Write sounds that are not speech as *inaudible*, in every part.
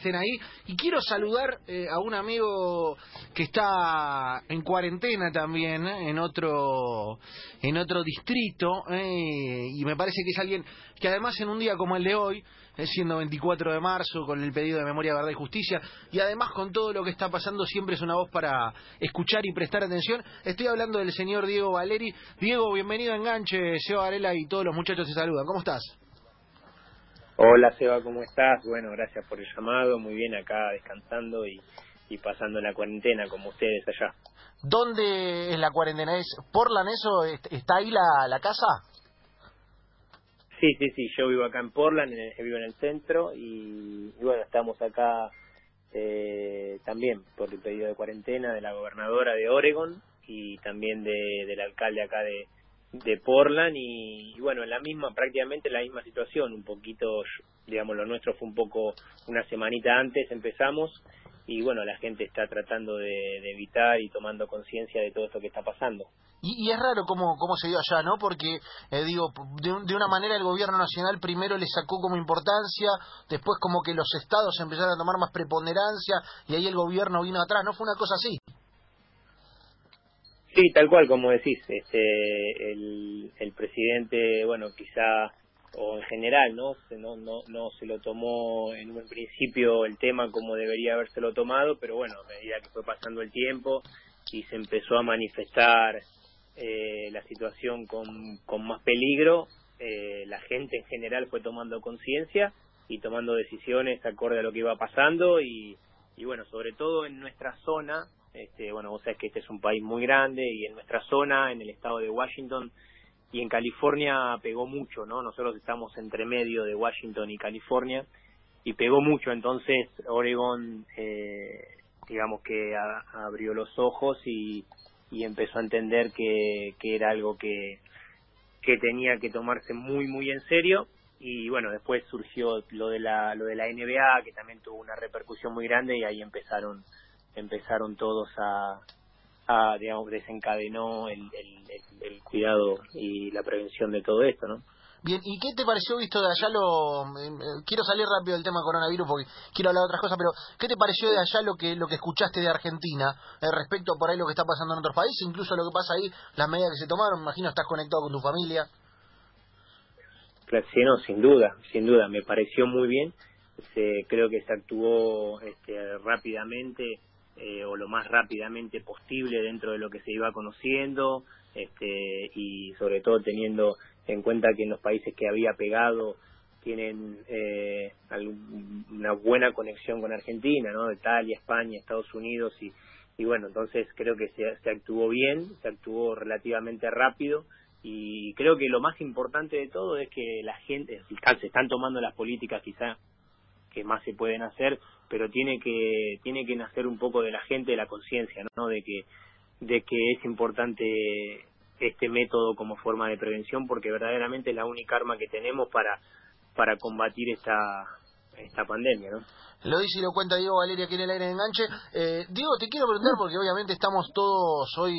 estén ahí. Y quiero saludar eh, a un amigo que está en cuarentena también, eh, en otro en otro distrito, eh, y me parece que es alguien que además en un día como el de hoy, siendo 24 de marzo, con el pedido de memoria, verdad y justicia, y además con todo lo que está pasando, siempre es una voz para escuchar y prestar atención. Estoy hablando del señor Diego Valeri. Diego, bienvenido a Enganche, Seba Varela y todos los muchachos te saludan. ¿Cómo estás? Hola Seba, ¿cómo estás? Bueno, gracias por el llamado, muy bien acá descansando y, pasando la cuarentena como ustedes allá. ¿Dónde es la cuarentena? ¿Es Portland eso? ¿Está ahí la, la casa? Sí, sí, sí, yo vivo acá en Portland, vivo en el centro y, bueno, estamos acá eh, también por el pedido de cuarentena de la gobernadora de Oregon y también de, del alcalde acá de, de Portland y, bueno, en la misma, prácticamente la misma situación, un poquito, digamos, lo nuestro fue un poco una semanita antes empezamos y bueno, la gente está tratando de, evitar y tomando conciencia de todo esto que está pasando. Y, es raro cómo, cómo se dio allá, ¿no? Porque, eh, digo, de, de, una manera el gobierno nacional primero le sacó como importancia, después como que los estados empezaron a tomar más preponderancia y ahí el gobierno vino atrás, ¿no? Fue una cosa así. Sí, tal cual, como decís, este, el, presidente, bueno, quizá, o en general, ¿no? No, no, no se lo tomó en un principio el tema como debería habérselo tomado, pero bueno, a medida que fue pasando el tiempo y se empezó a manifestar eh, la situación con, con más peligro, eh, la gente en general fue tomando conciencia y tomando decisiones acorde a lo que iba pasando y, y bueno, sobre todo en nuestra zona, este, bueno, vos sabés que este es un país muy grande y en nuestra zona, en el estado de Washington y en California pegó mucho, ¿no? Nosotros estamos entre medio de Washington y California y pegó mucho, entonces Oregon, eh, digamos que abrió los ojos y, y empezó a entender que, que era algo que, que tenía que tomarse muy, muy en serio y bueno, después surgió lo de la, lo de la NBA que también tuvo una repercusión muy grande y ahí empezaron empezaron todos a, a digamos, desencadenó el, el, cuidado y la prevención de todo esto, ¿no? Bien, ¿y qué te pareció visto de allá lo... Eh, eh, quiero salir rápido del tema coronavirus porque quiero hablar de otras cosas, pero ¿qué te pareció de allá lo que lo que escuchaste de Argentina eh, respecto por ahí lo que está pasando en otros países, incluso lo que pasa ahí, las medidas que se tomaron? Imagino estás conectado con tu familia. Sí, no, sin duda, sin duda, me pareció muy bien. Se, creo que se actuó este, rápidamente eh, o lo más rápidamente posible dentro de lo que se iba conociendo este, y sobre todo teniendo en cuenta que en los países que había pegado tienen eh, una buena conexión con Argentina, ¿no? Italia, España, Estados Unidos y, y bueno, entonces creo que se, se actuó bien, se actuó relativamente rápido y creo que lo más importante de todo es que la gente, se están tomando las políticas quizá que más se pueden hacer, pero tiene que tiene que nacer un poco de la gente, de la conciencia, ¿no? De que de que es importante este método como forma de prevención porque verdaderamente es la única arma que tenemos para para combatir esta esta pandemia, ¿no? Lo dice y lo cuenta Diego Valeria aquí en el aire de enganche. Eh, Diego, te quiero preguntar porque obviamente estamos todos hoy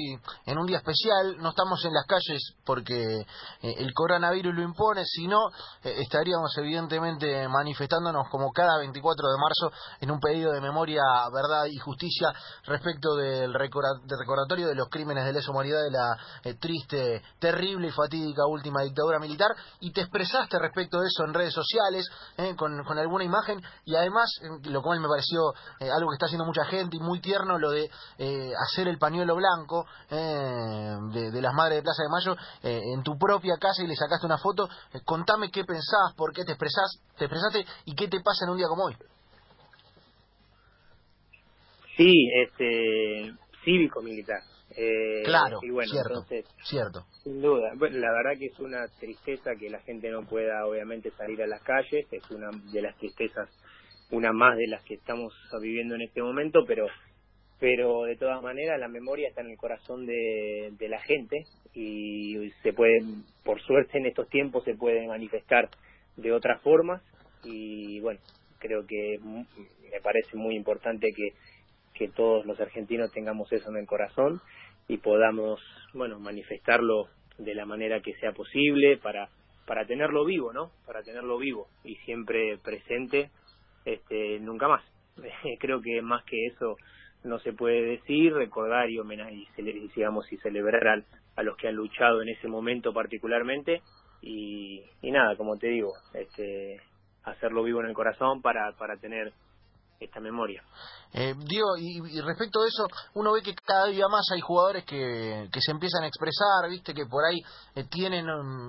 en un día especial, no estamos en las calles porque eh, el coronavirus lo impone, sino eh, estaríamos evidentemente manifestándonos como cada 24 de marzo en un pedido de memoria, verdad y justicia respecto del, recordatorio de los crímenes de lesa humanidad de la eh, triste, terrible y fatídica última dictadura militar y te expresaste respecto de eso en redes sociales con, con alguna imagen y además lo cual me pareció eh, algo que está haciendo mucha gente y muy tierno, lo de eh, hacer el pañuelo blanco eh, de, las Madres de Plaza de Mayo en tu propia casa y le sacaste una foto. contame qué pensás, por qué te, expresás, te expresaste y qué te pasa en un día como hoy. Sí, este, cívico-militar. Claro, cierto, cierto. Sin duda. Bueno, la verdad que es una tristeza que la gente no pueda, obviamente, salir a las calles. Es una de las tristezas una más de las que estamos viviendo en este momento, pero pero de todas maneras la memoria está en el corazón de, la gente y se puede, por suerte en estos tiempos se puede manifestar de otras formas y bueno, creo que me parece muy importante que, que todos los argentinos tengamos eso en el corazón y podamos, bueno, manifestarlo de la manera que sea posible para para tenerlo vivo, ¿no? Para tenerlo vivo y siempre presente este, nunca más. *laughs* Creo que más que eso no se puede decir, recordar y homenaje y, digamos, y celebrar a los que han luchado en ese momento particularmente y, y nada, como te digo, este, hacerlo vivo en el corazón para, para tener esta memoria. Eh, Diego, y, respecto a eso, uno ve que cada día más hay jugadores que, que se empiezan a expresar, viste, que por ahí eh, tienen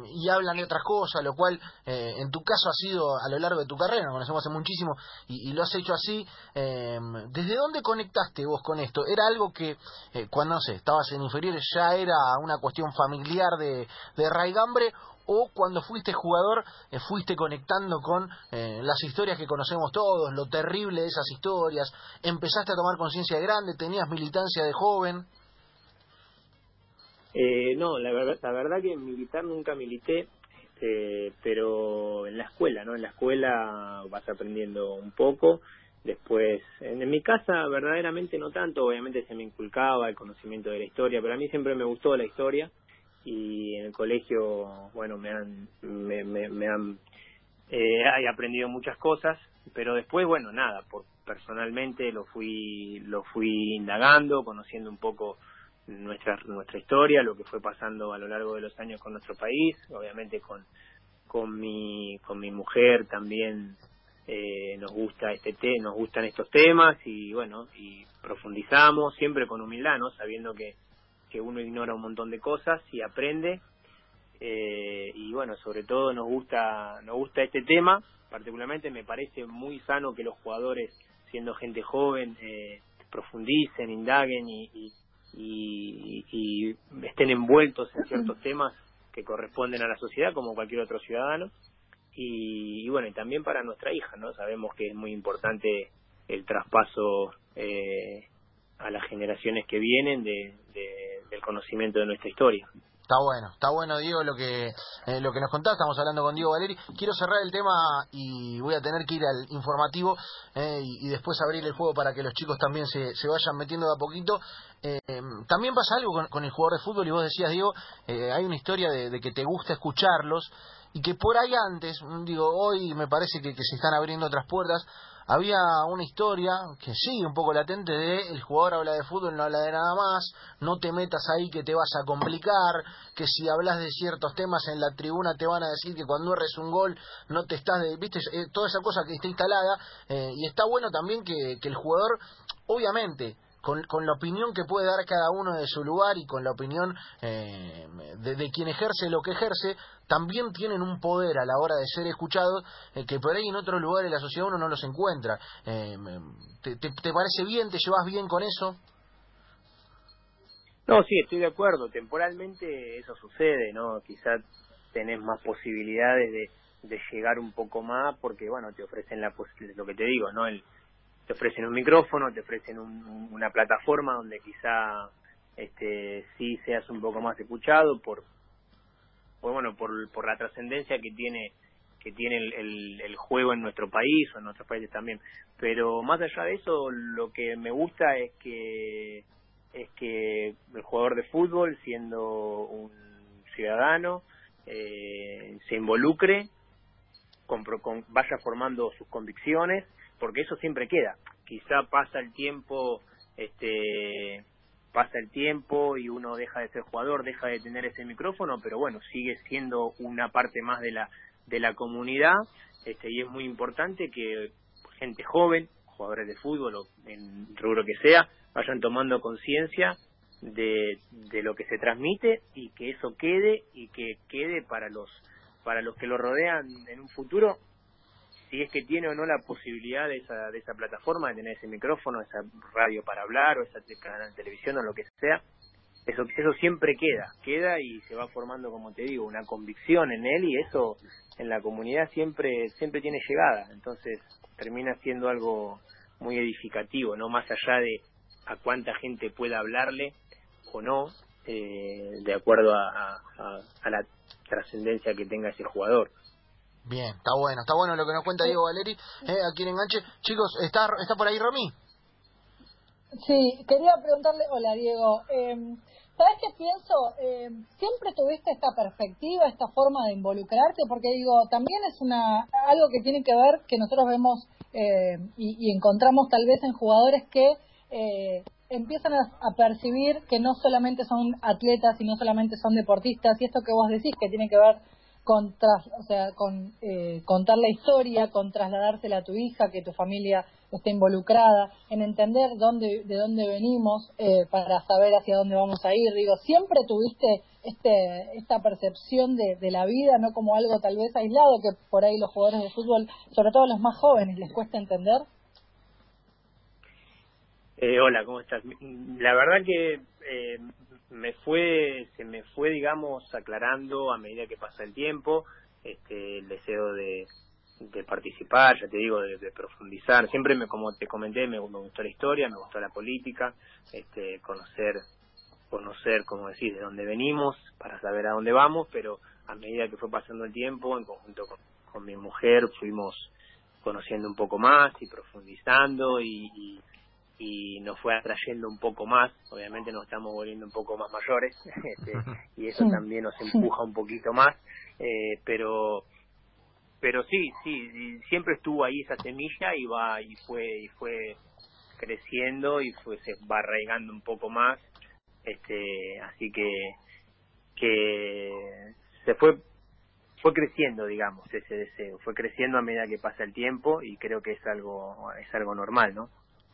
y hablan de otras cosas, lo cual eh, en tu caso ha sido a lo largo de tu carrera, nos conocemos hace muchísimo y, lo has hecho así. Em, ¿Desde dónde conectaste vos con esto? ¿Era algo que eh, cuando, no sé, estabas en inferiores ya era una cuestión familiar de, de raigambre o cuando fuiste jugador eh, fuiste conectando con eh, las historias que conocemos todos, lo terrible de esas historias, empezaste a tomar conciencia de grande, tenías militancia de joven. Eh, no, la verdad, que militar nunca milité, este, pero en la escuela, ¿no? En la escuela vas aprendiendo un poco. Después, en, mi casa verdaderamente no tanto, obviamente se me inculcaba el conocimiento de la historia, pero a mí siempre me gustó la historia y en el colegio, bueno, me han, me, me, han, eh, he aprendido muchas cosas, pero después, bueno, nada, por, personalmente lo fui, lo fui indagando, conociendo un poco nuestra, nuestra historia, lo que fue pasando a lo largo de los años con nuestro país, obviamente con, con mi, con mi mujer también eh, nos gusta este te nos gustan estos temas y bueno y profundizamos siempre con humildad no sabiendo que que uno ignora un montón de cosas y aprende eh, y bueno sobre todo nos gusta nos gusta este tema particularmente me parece muy sano que los jugadores siendo gente joven eh, profundicen indaguen y, y, y, estén envueltos en ciertos temas que corresponden a la sociedad como cualquier otro ciudadano. Y, bueno y también para nuestra hija no sabemos que es muy importante el traspaso eh, a las generaciones que vienen de, del conocimiento de nuestra historia. Está bueno, está bueno Diego lo que eh, lo que nos contás, estamos hablando con Diego Valeri. Quiero cerrar el tema y voy a tener que ir al informativo eh, y, después abrir el juego para que los chicos también se, se vayan metiendo de a poquito. Eh, también pasa algo con, el jugador de fútbol y vos decías Diego, hay una historia de, que te gusta escucharlos y que por ahí antes, digo, hoy me parece que se están abriendo otras puertas había una historia que sigue un poco latente de el jugador habla de fútbol, no habla de nada más, no te metas ahí que te vas a complicar, que si hablas de ciertos temas en la tribuna te van a decir que cuando erres un gol no te estás de, viste, eh, toda esa cosa que está instalada, eh, y está bueno también que, que el jugador, obviamente, con, con, la opinión que puede dar cada uno de su lugar y con la opinión eh, de, quien ejerce lo que ejerce, también tienen un poder a la hora de ser escuchados eh, que por ahí en otros lugares de la sociedad uno no los encuentra. Eh, ¿te, te, parece bien? ¿Te llevas bien con eso? No, sí, estoy de acuerdo. Temporalmente eso sucede, ¿no? Quizás tenés más posibilidades de, de llegar un poco más porque, bueno, te ofrecen la lo que te digo, ¿no? El, te ofrecen un micrófono, te ofrecen una plataforma donde quizá este sí seas un poco más escuchado por, bueno por, por la trascendencia que tiene que tiene el, el, juego en nuestro país o en nuestros países también. Pero más allá de eso lo que me gusta es que es que el jugador de fútbol siendo un ciudadano eh, se involucre con, vaya formando sus convicciones porque eso siempre queda. Quizá pasa el tiempo, este, pasa el tiempo y uno deja de ser jugador, deja de tener ese micrófono, pero bueno, sigue siendo una parte más de la de la comunidad, este, y es muy importante que gente joven, jugadores de fútbol o en rubro que sea, vayan tomando conciencia de, de lo que se transmite y que eso quede y que quede para los para los que lo rodean en un futuro si es que tiene o no la posibilidad de esa, de esa plataforma, de tener ese micrófono, esa radio para hablar o esa canal de televisión o lo que sea, eso, eso siempre queda, queda y se va formando, como te digo, una convicción en él y eso en la comunidad siempre, siempre tiene llegada, entonces termina siendo algo muy edificativo, no más allá de a cuánta gente pueda hablarle o no, eh, de acuerdo a, a la trascendencia que tenga ese jugador. Bien, está bueno, está bueno lo que nos cuenta Diego Valeri, eh, aquí en Enganche. Chicos, ¿está, ¿está por ahí Romy? Sí, quería preguntarle, hola Diego, eh, ¿sabes qué pienso? Eh, ¿Siempre tuviste esta perspectiva, esta forma de involucrarte? Porque digo, también es una algo que tiene que ver que nosotros vemos eh, y, encontramos tal vez en jugadores que eh, empiezan a, percibir que no solamente son atletas y no solamente son deportistas, y esto que vos decís que tiene que ver con, o sea, con eh, contar la historia, con trasladársela a tu hija, que tu familia esté involucrada, en entender dónde, de dónde venimos eh, para saber hacia dónde vamos a ir. Digo, siempre tuviste este, esta percepción de, la vida, no como algo tal vez aislado que por ahí los jugadores de fútbol, sobre todo los más jóvenes, les cuesta entender. Eh, hola, ¿cómo estás? La verdad que eh, me fue, se me fue, digamos, aclarando a medida que pasa el tiempo, este, el deseo de, de participar, ya te digo, de, profundizar. Siempre, me, como te comenté, me, gustó la historia, me gustó la política, este, conocer, conocer, como decís, de dónde venimos, para saber a dónde vamos, pero a medida que fue pasando el tiempo, en conjunto con, con mi mujer, fuimos conociendo un poco más y profundizando y y nos fue atrayendo un poco más, obviamente nos estamos volviendo un poco más mayores *laughs* este, *laughs* y eso también nos empuja un poquito más, eh, pero pero sí, sí, siempre estuvo ahí esa semilla y va y fue y fue creciendo y fue se va arraigando un poco más, este, así que que se fue fue creciendo, digamos, ese deseo, fue creciendo a medida que pasa el tiempo y creo que es algo es algo normal, ¿no?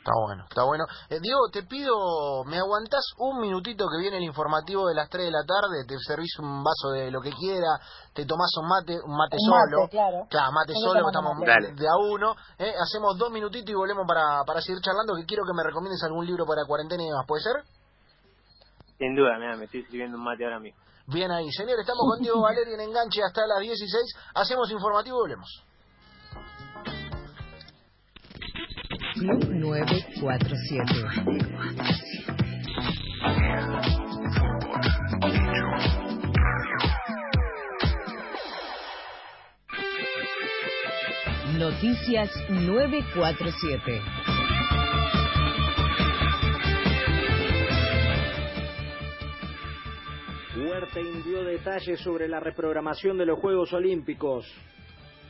Está bueno, está bueno. Eh, Diego, te pido, ¿me aguantás un minutito que viene el informativo de las 3 de la tarde? Te servís un vaso de lo que quiera, te tomás un mate, un mate solo. claro. Claro, mate solo, estamos de a uno. Eh, hacemos dos minutitos y volvemos para, para seguir charlando, que quiero que me recomiendes algún libro para cuarentena y demás, ¿puede ser? Sin duda, mira, me estoy sirviendo un mate ahora mismo. Bien ahí, señor, estamos contigo, *laughs* Valeria, en enganche hasta las 16. Hacemos informativo y volvemos. Club 947. Noticias 947. Huerta dio detalles sobre la reprogramación de los Juegos Olímpicos.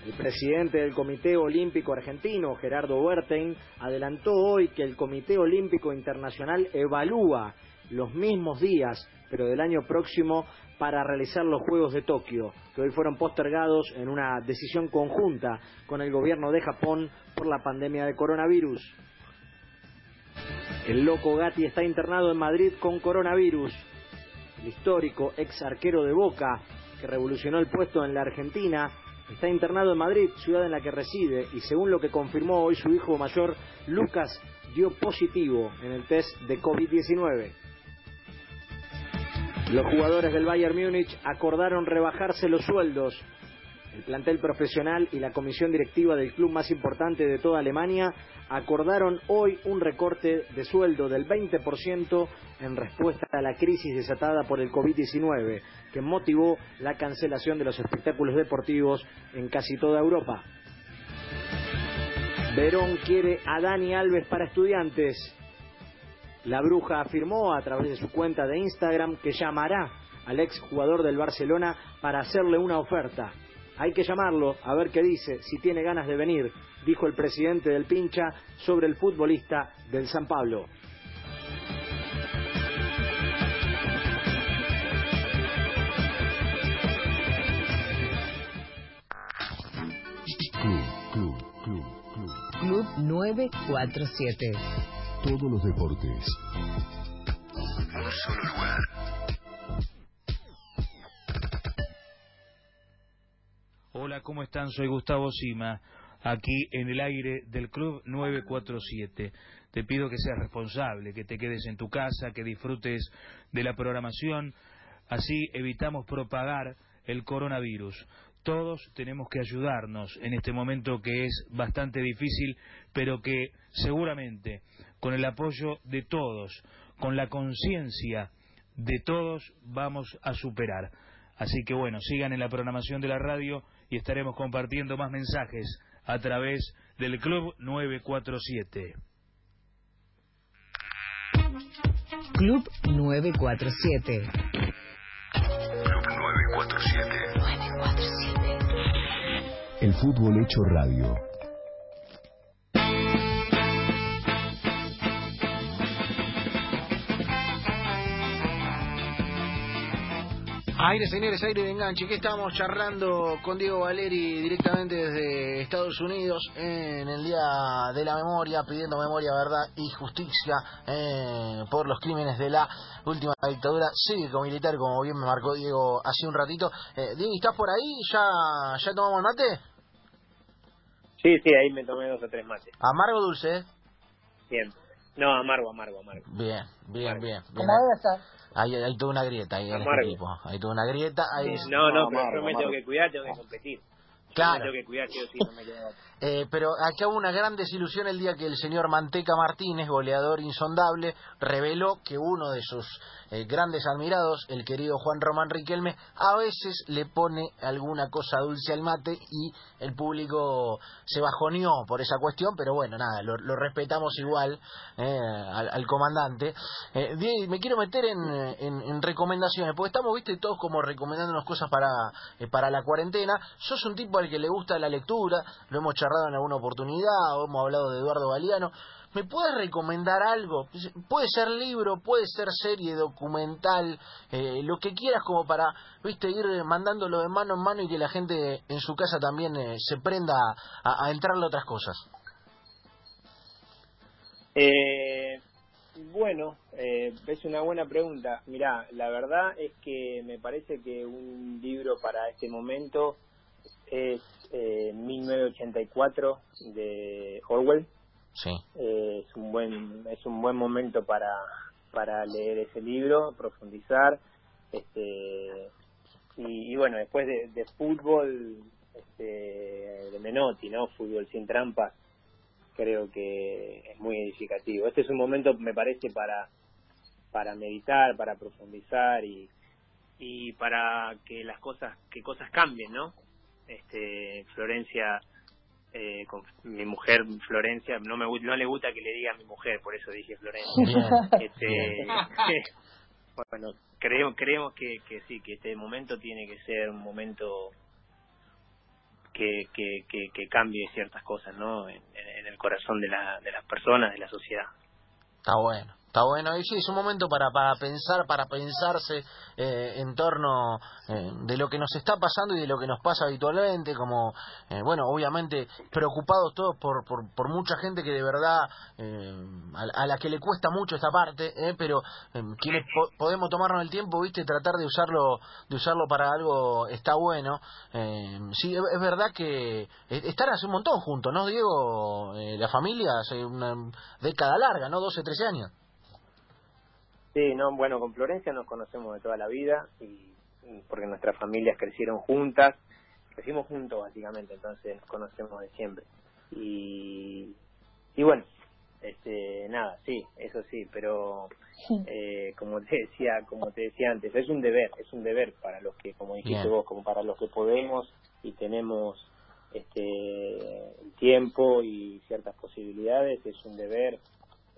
El presidente del Comité Olímpico Argentino, Gerardo Huertein, adelantó hoy que el Comité Olímpico Internacional evalúa los mismos días, pero del año próximo, para realizar los Juegos de Tokio, que hoy fueron postergados en una decisión conjunta con el gobierno de Japón por la pandemia de coronavirus. El loco Gatti está internado en Madrid con coronavirus. El histórico ex arquero de Boca, que revolucionó el puesto en la Argentina, Está internado en Madrid, ciudad en la que reside, y según lo que confirmó hoy su hijo mayor, Lucas dio positivo en el test de COVID-19. Los jugadores del Bayern Múnich acordaron rebajarse los sueldos. El plantel profesional y la comisión directiva del club más importante de toda Alemania acordaron hoy un recorte de sueldo del 20% en respuesta a la crisis desatada por el COVID-19, que motivó la cancelación de los espectáculos deportivos en casi toda Europa. Verón quiere a Dani Alves para estudiantes. La bruja afirmó a través de su cuenta de Instagram que llamará al ex jugador del Barcelona para hacerle una oferta. Hay que llamarlo a ver qué dice, si tiene ganas de venir, dijo el presidente del pincha sobre el futbolista del San Pablo. Club, club, club, club. Club 947. Todos los deportes. Un solo lugar. Hola, ¿cómo están? Soy Gustavo Sima, aquí en el aire del Club 947. Te pido que seas responsable, que te quedes en tu casa, que disfrutes de la programación, así evitamos propagar el coronavirus. Todos tenemos que ayudarnos en este momento que es bastante difícil, pero que seguramente con el apoyo de todos, con la conciencia de todos, vamos a superar. Así que bueno, sigan en la programación de la radio y estaremos compartiendo más mensajes a través del Club 947. Club 947. Club 947. 947. El fútbol hecho radio. Aire, señores, aire de enganche. Que estamos charlando con Diego Valeri directamente desde Estados Unidos en el Día de la Memoria, pidiendo memoria, verdad y justicia eh, por los crímenes de la última dictadura cívico-militar, como bien me marcó Diego hace un ratito. Eh, Diego, ¿estás por ahí? ¿Ya, ¿Ya tomamos mate? Sí, sí, ahí me tomé dos o tres mates. ¿Amargo dulce? Bien. No, amargo, amargo, amargo. Bien, bien, bien. bien. Ser. Hay, hay toda una grieta ahí en este Amargo. equipo. Hay toda una grieta. No, no, No, pero amargo, yo me amargo. tengo que cuidar, tengo que competir. Yo Claro. Me tengo que cuidar, sí, no me queda otra. Eh, pero acá hubo una gran desilusión el día que el señor Manteca Martínez, goleador insondable, reveló que uno de sus eh, grandes admirados, el querido Juan Román Riquelme, a veces le pone alguna cosa dulce al mate y el público se bajoneó por esa cuestión, pero bueno, nada, lo, lo respetamos igual eh, al, al comandante. Eh, me quiero meter en recomendaciones, porque estamos, viste, todos como recomendándonos cosas para, eh, para la cuarentena. Sos un tipo al que le gusta la lectura, lo hemos charlado en alguna oportunidad, hemos hablado de Eduardo Galeano. ¿Me puedes recomendar algo? Puede ser libro, puede ser serie, documental, eh, lo que quieras como para, viste, ir mandándolo de mano en mano y que la gente en su casa también eh, se prenda a, a entrarle a otras cosas. Eh, bueno, eh, es una buena pregunta. Mirá, la verdad es que me parece que un libro para este momento es eh, 1984 de Orwell. Sí. Eh, es un buen es un buen momento para para leer ese libro, profundizar. Este y, y bueno, después de, de fútbol este, de Menotti, ¿no? Fútbol sin trampas creo que es muy edificativo. Este es un momento, me parece, para para meditar, para profundizar y y para que las cosas que cosas cambien, ¿no? Este Florencia eh, con mi mujer Florencia no me no le gusta que le diga a mi mujer, por eso dije Florencia. Este, *laughs* bueno, creemos creemos que, que sí, que este momento tiene que ser un momento que, que, que, que cambie ciertas cosas, ¿no? En, en el corazón de, la, de las personas, de la sociedad. Está bueno, está bueno. Y sí, es un momento para, para pensar, para pensarse eh, en torno eh, de lo que nos está pasando y de lo que nos pasa habitualmente, como, eh, bueno, obviamente preocupados todos por, por, por mucha gente que de verdad, eh, a, la que le cuesta mucho esta parte, pero quienes po- podemos tomarnos el tiempo, viste, tratar de usarlo, de usarlo para algo está bueno. Sí, es, es verdad que eh, están hace un montón juntos, ¿no, Diego? La familia hace una década larga, ¿no? 12, 13 años. Sí, no, bueno, con Florencia nos conocemos de toda la vida y y porque nuestras familias crecieron juntas, crecimos juntos básicamente, entonces nos conocemos de siempre. Y, y bueno, este, nada, sí, eso sí, pero eh, como te decía, como te decía antes, es un deber, es un deber para los que, como dijiste Bien. vos, como para los que podemos y tenemos este tiempo y ciertas posibilidades, es un deber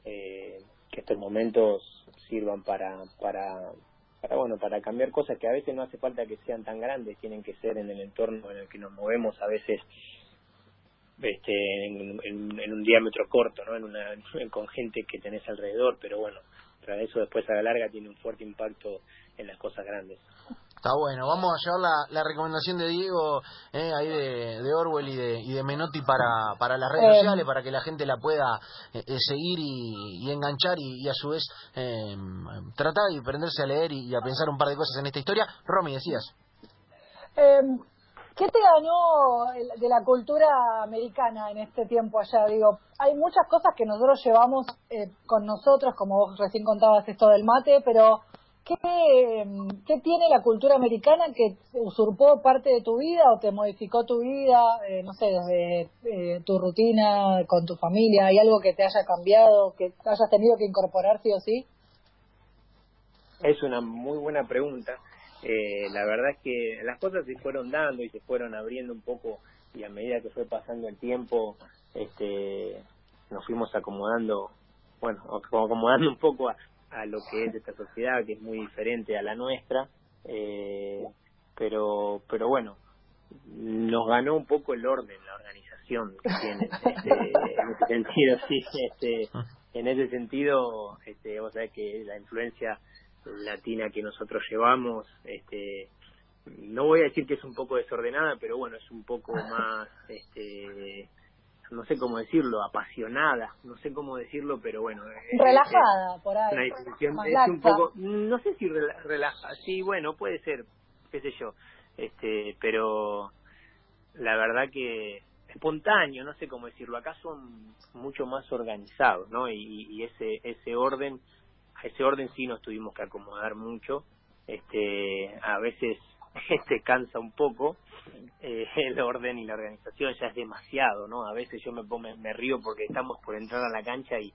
eh, estos momentos sirvan para, para, para, bueno, para cambiar cosas que a veces no hace falta que sean tan grandes, tienen que ser en el entorno en el que nos movemos, a veces este, en, un diámetro corto, ¿no? En una, con gente que tenés alrededor, pero bueno, para eso después a la larga tiene un fuerte impacto en las cosas grandes. Está bueno, vamos a llevar la, la recomendación de Diego eh, ahí de, de Orwell y de, y de Menotti para, para las redes Eh. sociales, para que la gente la pueda eh, eh, seguir y, y enganchar y, y a su vez eh, tratar y prenderse a leer y, y a pensar un par de cosas en esta historia. Romy, decías. Eh, ¿Qué te ganó el- de la cultura americana en este tiempo allá? Digo, hay muchas cosas que nosotros llevamos eh, con nosotros, como vos recién contabas esto del mate, pero ¿qué, eh, ¿qué tiene la cultura americana que usurpó parte de tu vida o te modificó tu vida? Eh, no sé, eh, tu rutina con tu familia, ¿hay algo que te haya cambiado, que hayas tenido que incorporar sí o sí? Es una muy buena pregunta. Eh, la verdad es que las cosas se fueron dando y se fueron abriendo un poco y a medida que fue pasando el tiempo, este, nos fuimos acomodando, bueno, acomodando un poco a, a lo que es esta sociedad que es muy diferente a la nuestra, eh, pero, pero bueno, nos ganó un poco el orden, la organización que tiene, este, en ese sentido, sí, este, en ese sentido, este, que la influencia latina que nosotros llevamos, este, no voy a decir que es un poco desordenada, pero bueno, es un poco más, este, no sé cómo decirlo, apasionada, no sé cómo decirlo, pero bueno. Relajada, por ahí. Una discusión, es un poco, no sé si relaja, sí, bueno, puede ser, qué sé yo, este, pero la verdad que espontáneo, no sé cómo decirlo, acá son mucho más organizados, ¿no? Y, y ese ese orden, a ese orden sí nos tuvimos que acomodar mucho, este, a veces *laughs* este cansa un poco eh, *laughs* el orden y la organización ya es demasiado no a veces yo me pongo me, río porque estamos por entrar a la cancha y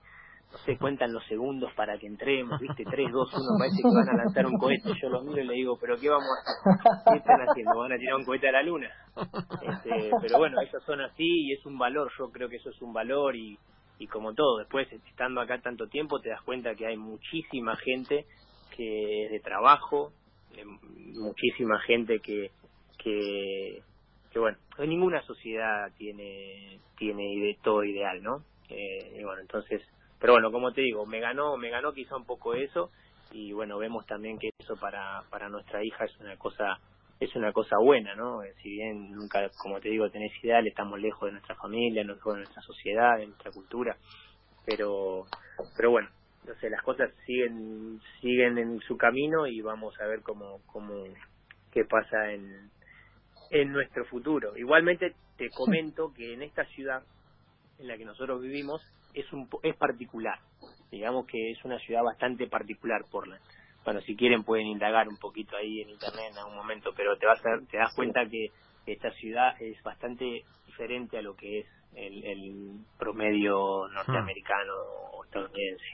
no sé cuentan los segundos para que entremos viste tres dos uno parece que van a lanzar un cohete yo los miro y le digo pero qué vamos a hacer qué están haciendo van a tirar un cohete a la luna este, pero bueno ellos son así y es un valor yo creo que eso es un valor y y como todo después estando acá tanto tiempo te das cuenta que hay muchísima gente que es de trabajo muchísima gente que, que, bueno, ninguna sociedad tiene, tiene todo ideal, ¿no? Eh, y bueno, entonces, pero bueno, como te digo, me ganó, me ganó quizá un poco eso y bueno, vemos también que eso para, para nuestra hija es una cosa es una cosa buena, ¿no? Eh, si bien nunca, como te digo, tenés ideal, estamos lejos de nuestra familia, lejos de nuestra sociedad, de nuestra cultura, pero, pero bueno, entonces las cosas siguen siguen en su camino y vamos a ver cómo cómo qué pasa en en nuestro futuro. Igualmente te comento que en esta ciudad en la que nosotros vivimos es un es particular. Digamos que es una ciudad bastante particular Portland bueno si quieren pueden indagar un poquito ahí en internet en algún momento pero te vas a, te das cuenta que esta ciudad es bastante diferente a lo que es el, el promedio norteamericano o estadounidense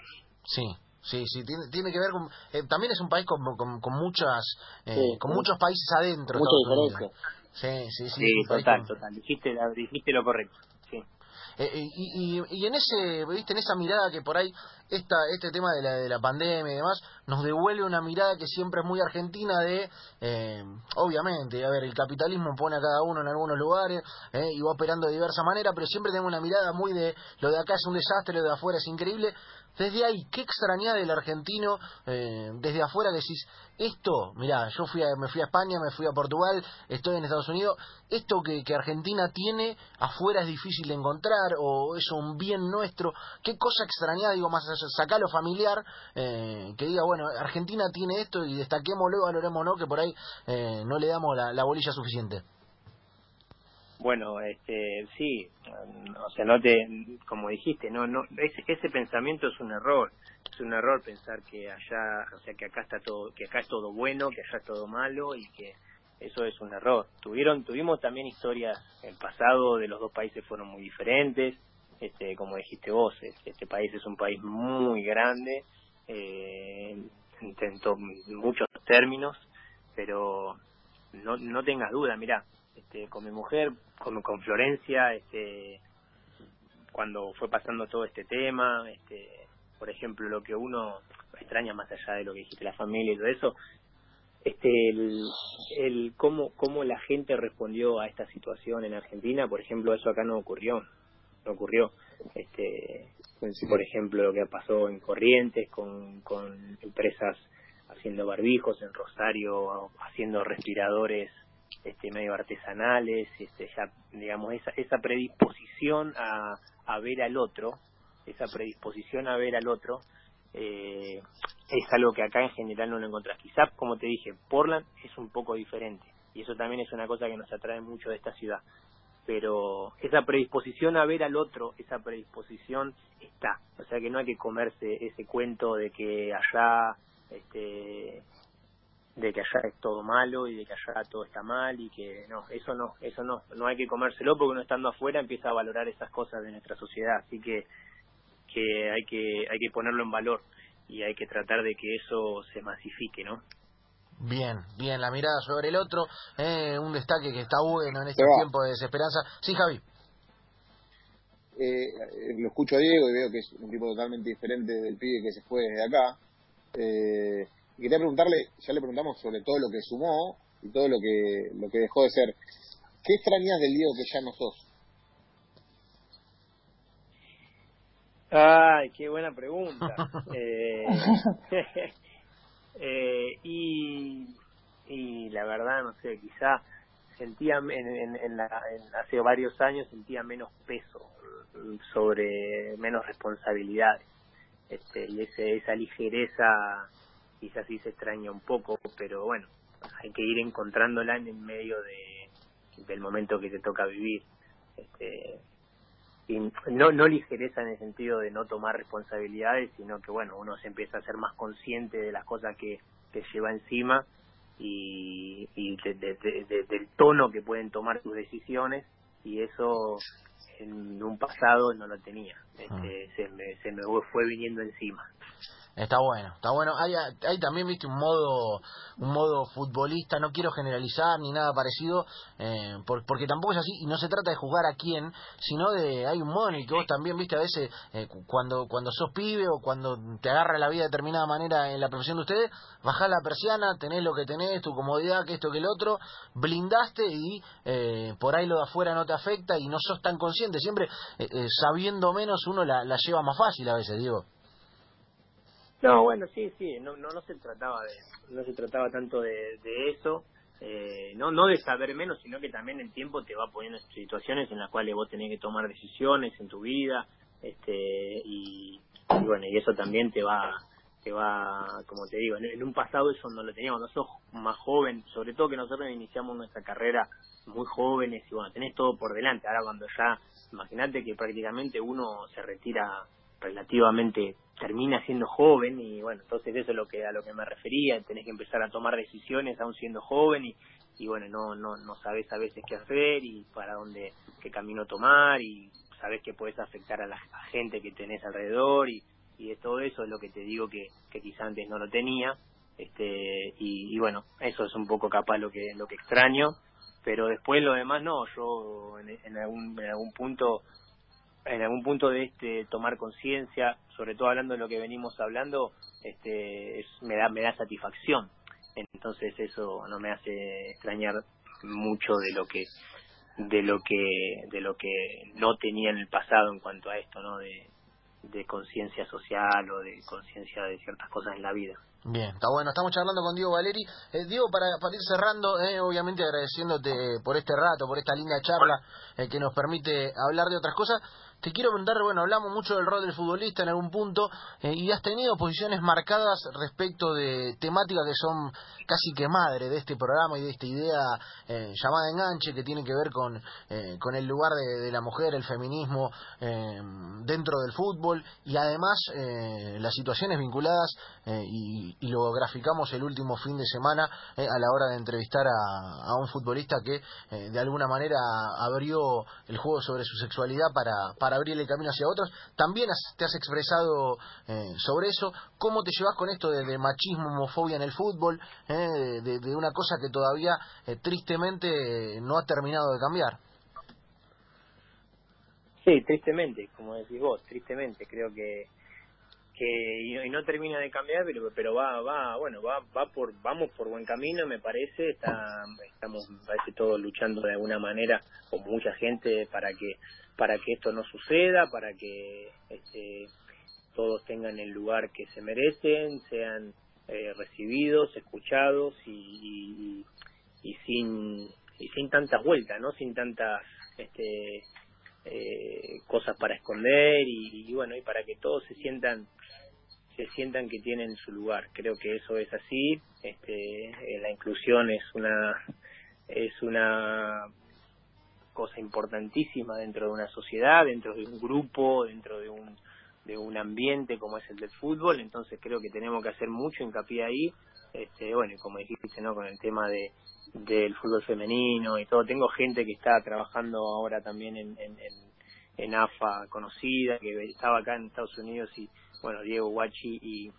Sí, sí, sí, tiene, tiene que ver con... Eh, también es un país con, con, con muchas, eh, con muchos países adentro. Mucha diferencia. Sí, sí, sí. Sí, total, total. Dijiste, dijiste lo correcto. Sí. Eh, y, y, y, en ese, viste, en esa mirada que por ahí esta, este tema de la, de la pandemia y demás nos devuelve una mirada que siempre es muy argentina de, eh, obviamente, a ver, el capitalismo pone a cada uno en algunos lugares eh, y va operando de diversa manera, pero siempre tenemos una mirada muy de lo de acá es un desastre, lo de afuera es increíble, desde ahí, ¿qué extraña del argentino eh, desde afuera decís, esto, mirá, yo fui me fui a España, me fui a Portugal, estoy en Estados Unidos, esto que, que Argentina tiene afuera es difícil de encontrar o es un bien nuestro, ¿qué cosa extraña, digo, más allá, sacalo familiar, eh, que diga, bueno, Argentina tiene esto y destaquémoslo, valoremoslo, que por ahí eh, no le damos la, la bolilla suficiente? Bueno, este, sí, o sea, no te, como dijiste, no, no, ese, ese pensamiento es un error, es un error pensar que allá, o sea, que acá está todo, que acá es todo bueno, que allá es todo malo y que eso es un error. Tuvieron, tuvimos también historias, el pasado de los dos países fueron muy diferentes, este, como dijiste vos, este, este país es un país muy grande, eh, en muchos términos, pero no, no tengas duda, mira, este, con mi mujer, con, con Florencia, este, cuando fue pasando todo este tema, este, por ejemplo, lo que uno extraña más allá de lo que dijiste, la familia y todo eso, este, el, el cómo, cómo la gente respondió a esta situación en Argentina, por ejemplo, eso acá no ocurrió, no ocurrió. Este, por ejemplo, lo que pasó en Corrientes con, con empresas haciendo barbijos, en Rosario haciendo respiradores este, medio artesanales, este, ya, digamos, esa, esa predisposición a, a ver al otro, esa predisposición a ver al otro, eh, es algo que acá en general no lo encontrás. Quizás, como te dije, Portland es un poco diferente y eso también es una cosa que nos atrae mucho de esta ciudad. Pero esa predisposición a ver al otro, esa predisposición está. O sea que no hay que comerse ese cuento de que allá este, de que allá es todo malo y de que allá todo está mal y que no, eso no, eso no, no hay que comérselo porque uno estando afuera empieza a valorar esas cosas de nuestra sociedad, así que que hay que hay que ponerlo en valor y hay que tratar de que eso se masifique, ¿no? Bien, bien, la mirada sobre el otro, eh, un destaque que está bueno en este tiempo de desesperanza. Sí, Javi. Eh, lo escucho a Diego y veo que es un tipo totalmente diferente del pibe que se fue de acá. Eh, y quería preguntarle, ya le preguntamos sobre todo lo que sumó y todo lo que, lo que dejó de ser. ¿Qué extrañas del Diego que ya no sos? Ay, qué buena pregunta. *laughs* eh, *laughs* eh, y, y la verdad, no sé, quizá sentía en, en, en la, hace varios años sentía menos peso sobre menos responsabilidades este, y ese, esa ligereza quizás sí se extraña un poco pero bueno hay que ir encontrándola en el medio de, del momento que te toca vivir. Este, y no no ligereza en el sentido de no tomar responsabilidades sino que bueno uno se empieza a ser más consciente de las cosas que, que lleva encima y, y del tono que pueden tomar sus decisiones y eso en un pasado no lo tenía. Este, ah. se, me, se me fue viniendo encima Está bueno, está bueno. Hay, hay también, viste, un modo un modo futbolista, no quiero generalizar ni nada parecido, eh, porque tampoco es así, y no se trata de jugar a quién, sino de, hay un modo en el que vos también, viste, a veces, eh, cuando cuando sos pibe o cuando te agarra la vida de determinada manera en la profesión de ustedes, bajás la persiana, tenés lo que tenés, tu comodidad, que esto, que el otro, blindaste y eh, por ahí lo de afuera no te afecta y no sos tan consciente, siempre sabiendo menos uno la lleva más fácil a veces, digo. No, bueno, sí, sí, no, no, no se trataba de, no se trataba tanto de, de eso, eh, no, no de saber menos, sino que también el tiempo te va poniendo en situaciones en las cuales vos tenés que tomar decisiones en tu vida, este, y, bueno, y eso también te va, te va, como te digo, en, un pasado eso no lo teníamos, nosotros más joven, sobre todo que nosotros iniciamos nuestra carrera muy jóvenes y bueno, tenés todo por delante, ahora cuando ya, imagínate que prácticamente uno se retira relativamente termina siendo joven y bueno entonces eso es lo que a lo que me refería tenés que empezar a tomar decisiones aún siendo joven y, y bueno no no no sabes a veces qué hacer y para dónde qué camino tomar y sabes que puedes afectar a la gente que tenés alrededor y, y de todo eso es lo que te digo que, que quizá antes no lo tenía este y, y bueno eso es un poco capaz lo que lo que extraño pero después lo demás no yo en, en algún en algún punto en algún punto de este tomar conciencia, sobre todo hablando de lo que venimos hablando, este me da me da satisfacción. Entonces eso no me hace extrañar mucho de lo que de lo que de lo que no tenía en el pasado en cuanto a esto, ¿no? De, de conciencia social o de conciencia de ciertas cosas en la vida. Bien, está bueno. Estamos charlando con Diego Valeri. Eh, Diego, para, para ir cerrando, eh, obviamente agradeciéndote por este rato, por esta linda charla eh, que nos permite hablar de otras cosas. Te quiero preguntar, bueno, hablamos mucho del rol del futbolista en algún punto eh, y has tenido posiciones marcadas respecto de temáticas que son casi que madre de este programa y de esta idea eh, llamada enganche que tiene que ver con, eh, con el lugar de, la mujer, el feminismo dentro del fútbol y además las situaciones vinculadas y, y, lo graficamos el último fin de semana a la hora de entrevistar a, a un futbolista que de alguna manera abrió el juego sobre su sexualidad para, para para abrirle camino hacia otros. También te has expresado eh, sobre eso. ¿Cómo te llevas con esto de, machismo, homofobia en el fútbol? Eh, de, una cosa que todavía eh, tristemente no ha terminado de cambiar. Sí, tristemente, como decís vos, tristemente. Creo que que y, no termina de cambiar pero pero va va bueno va va por vamos por buen camino me parece está estamos parece todos luchando de alguna manera con mucha gente para que para que esto no suceda para que este, todos tengan el lugar que se merecen sean eh, recibidos escuchados y, y, sin y sin tantas vueltas no sin tantas este eh, cosas para esconder y, bueno y para que todos se sientan se sientan que tienen su lugar. Creo que eso es así. Este, eh, la inclusión es una es una cosa importantísima dentro de una sociedad, dentro de un grupo, dentro de un de un ambiente como es el del fútbol. Entonces creo que tenemos que hacer mucho hincapié ahí. Este, bueno, y como dijiste, ¿no? Con el tema de del fútbol femenino y todo. Tengo gente que está trabajando ahora también en, en, en AFA conocida, que estaba acá en Estados Unidos y bueno, Diego Guachi y,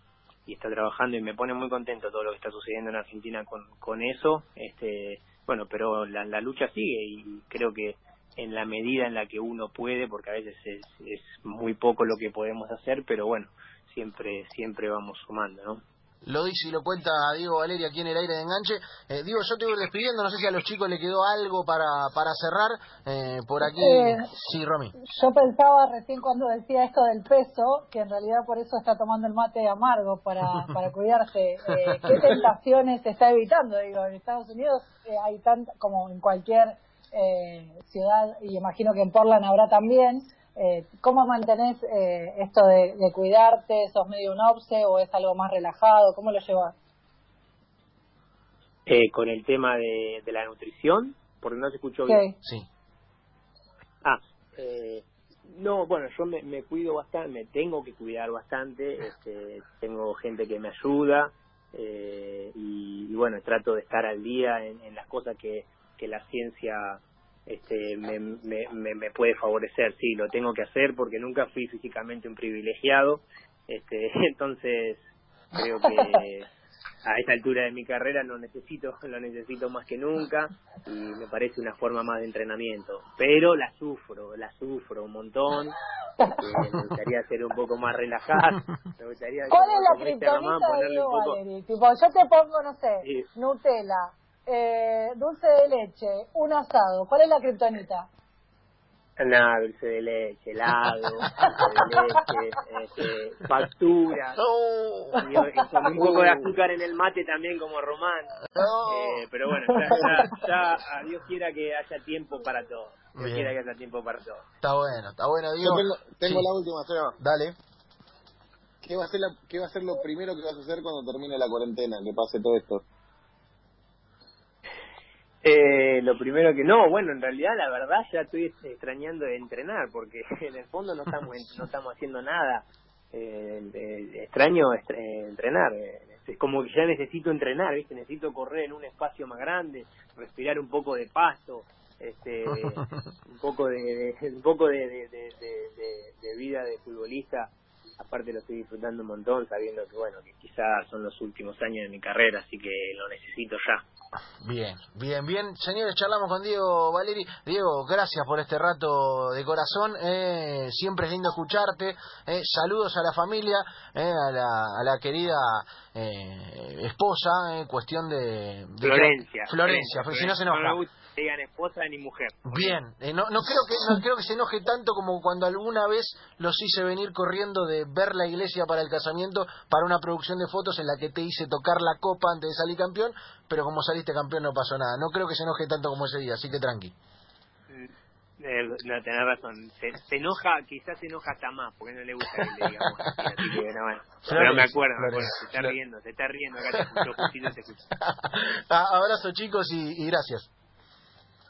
está trabajando y me pone muy contento todo lo que está sucediendo en Argentina con, con eso. Este, bueno, pero la, la lucha sigue y creo que en la medida en la que uno puede, porque a veces es, es muy poco lo que podemos hacer, pero bueno, siempre siempre vamos sumando, ¿no? Lo dice y lo cuenta Diego Valeria aquí en el aire de enganche. Eh, Diego, yo te voy despidiendo, no sé si a los chicos le quedó algo para, para cerrar. Eh, por aquí, Eh, sí, Romy. Yo pensaba recién cuando decía esto del peso, que en realidad por eso está tomando el mate amargo para, *laughs* para cuidarse. Eh, ¿Qué tentaciones se está evitando? Digo, en Estados Unidos eh, hay tanto, como en cualquier eh, ciudad, y imagino que en Portland habrá también. Eh, ¿Cómo mantenés eh, esto de, de cuidarte? ¿Sos medio un obse o es algo más relajado? ¿Cómo lo llevas? Eh, con el tema de, de la nutrición, porque no se escuchó bien. Sí. Sí. Ah, eh, no, bueno, yo me, me cuido bastante, me tengo que cuidar bastante, este, tengo gente que me ayuda eh, y, y bueno, trato de estar al día en, en las cosas que, que la ciencia este, me, me, me, me puede favorecer. Sí, lo tengo que hacer porque nunca fui físicamente un privilegiado, este, *laughs* entonces creo que a esta altura de mi carrera lo necesito, *laughs* lo necesito más que nunca y me parece una forma más de entrenamiento. Pero la sufro, la sufro un montón. porque me gustaría ser un poco más relajada. Me gustaría ¿Cuál es la este criptonita de Diego poco. Tipo, yo te pongo, no sé, Sí. Nutella, eh, dulce de leche, un asado. ¿Cuál es la criptonita? Nada, dulce de leche, helado, dulce de leche, este, factura. Y, y con un poco de azúcar en el mate también como Román. no. Eh, pero bueno, ya, ya, ya, a Dios quiera que haya tiempo para todo. Dios Bien. quiera que haya tiempo para todo. Está bueno, está bueno, Yo Diego. tengo, tengo Sí. la última, Seba. Dale. ¿Qué va, a ser la, ¿Qué va a ser lo primero que vas a hacer cuando termine la cuarentena, que pase todo esto? Eh, lo primero que no, bueno, en realidad la verdad ya estoy extrañando de entrenar porque *laughs* en el fondo no estamos no estamos haciendo nada. Eh, eh, extraño entrenar, eh, es como que ya necesito entrenar, ¿viste? Necesito correr en un espacio más grande, respirar un poco de pasto, este *laughs* un poco de, de- un poco de- de vida de futbolista. Aparte lo estoy disfrutando un montón sabiendo que bueno, que quizás son los últimos años de mi carrera, así que lo necesito ya. Bien, bien, bien. Señores, charlamos con Diego Valeri. Diego, gracias por este rato de corazón. eh, siempre es lindo escucharte. eh, saludos a la familia, eh, a, la, a la querida eh, esposa, eh, cuestión de... de- Florencia. Florencia, porque si no se enoja. Digan esposa ni mujer. Bien, eh, no, no creo que no creo que se enoje tanto como cuando alguna vez los hice venir corriendo de ver la iglesia para el casamiento para una producción de fotos en la que te hice tocar la copa antes de salir campeón, pero como saliste campeón no pasó nada. No creo que se enoje tanto como ese día, así que tranqui. Eh, no, tenés razón. Se, se enoja, quizás se enoja hasta más, porque no le gusta que le digamos así. Así que, no, bueno. *laughs* Pero me acuerdo, me acuerdo. Se está riendo, se está riendo. Acá te escucho, Justito te escucho. *laughs* Ah, Abrazo chicos y- y gracias.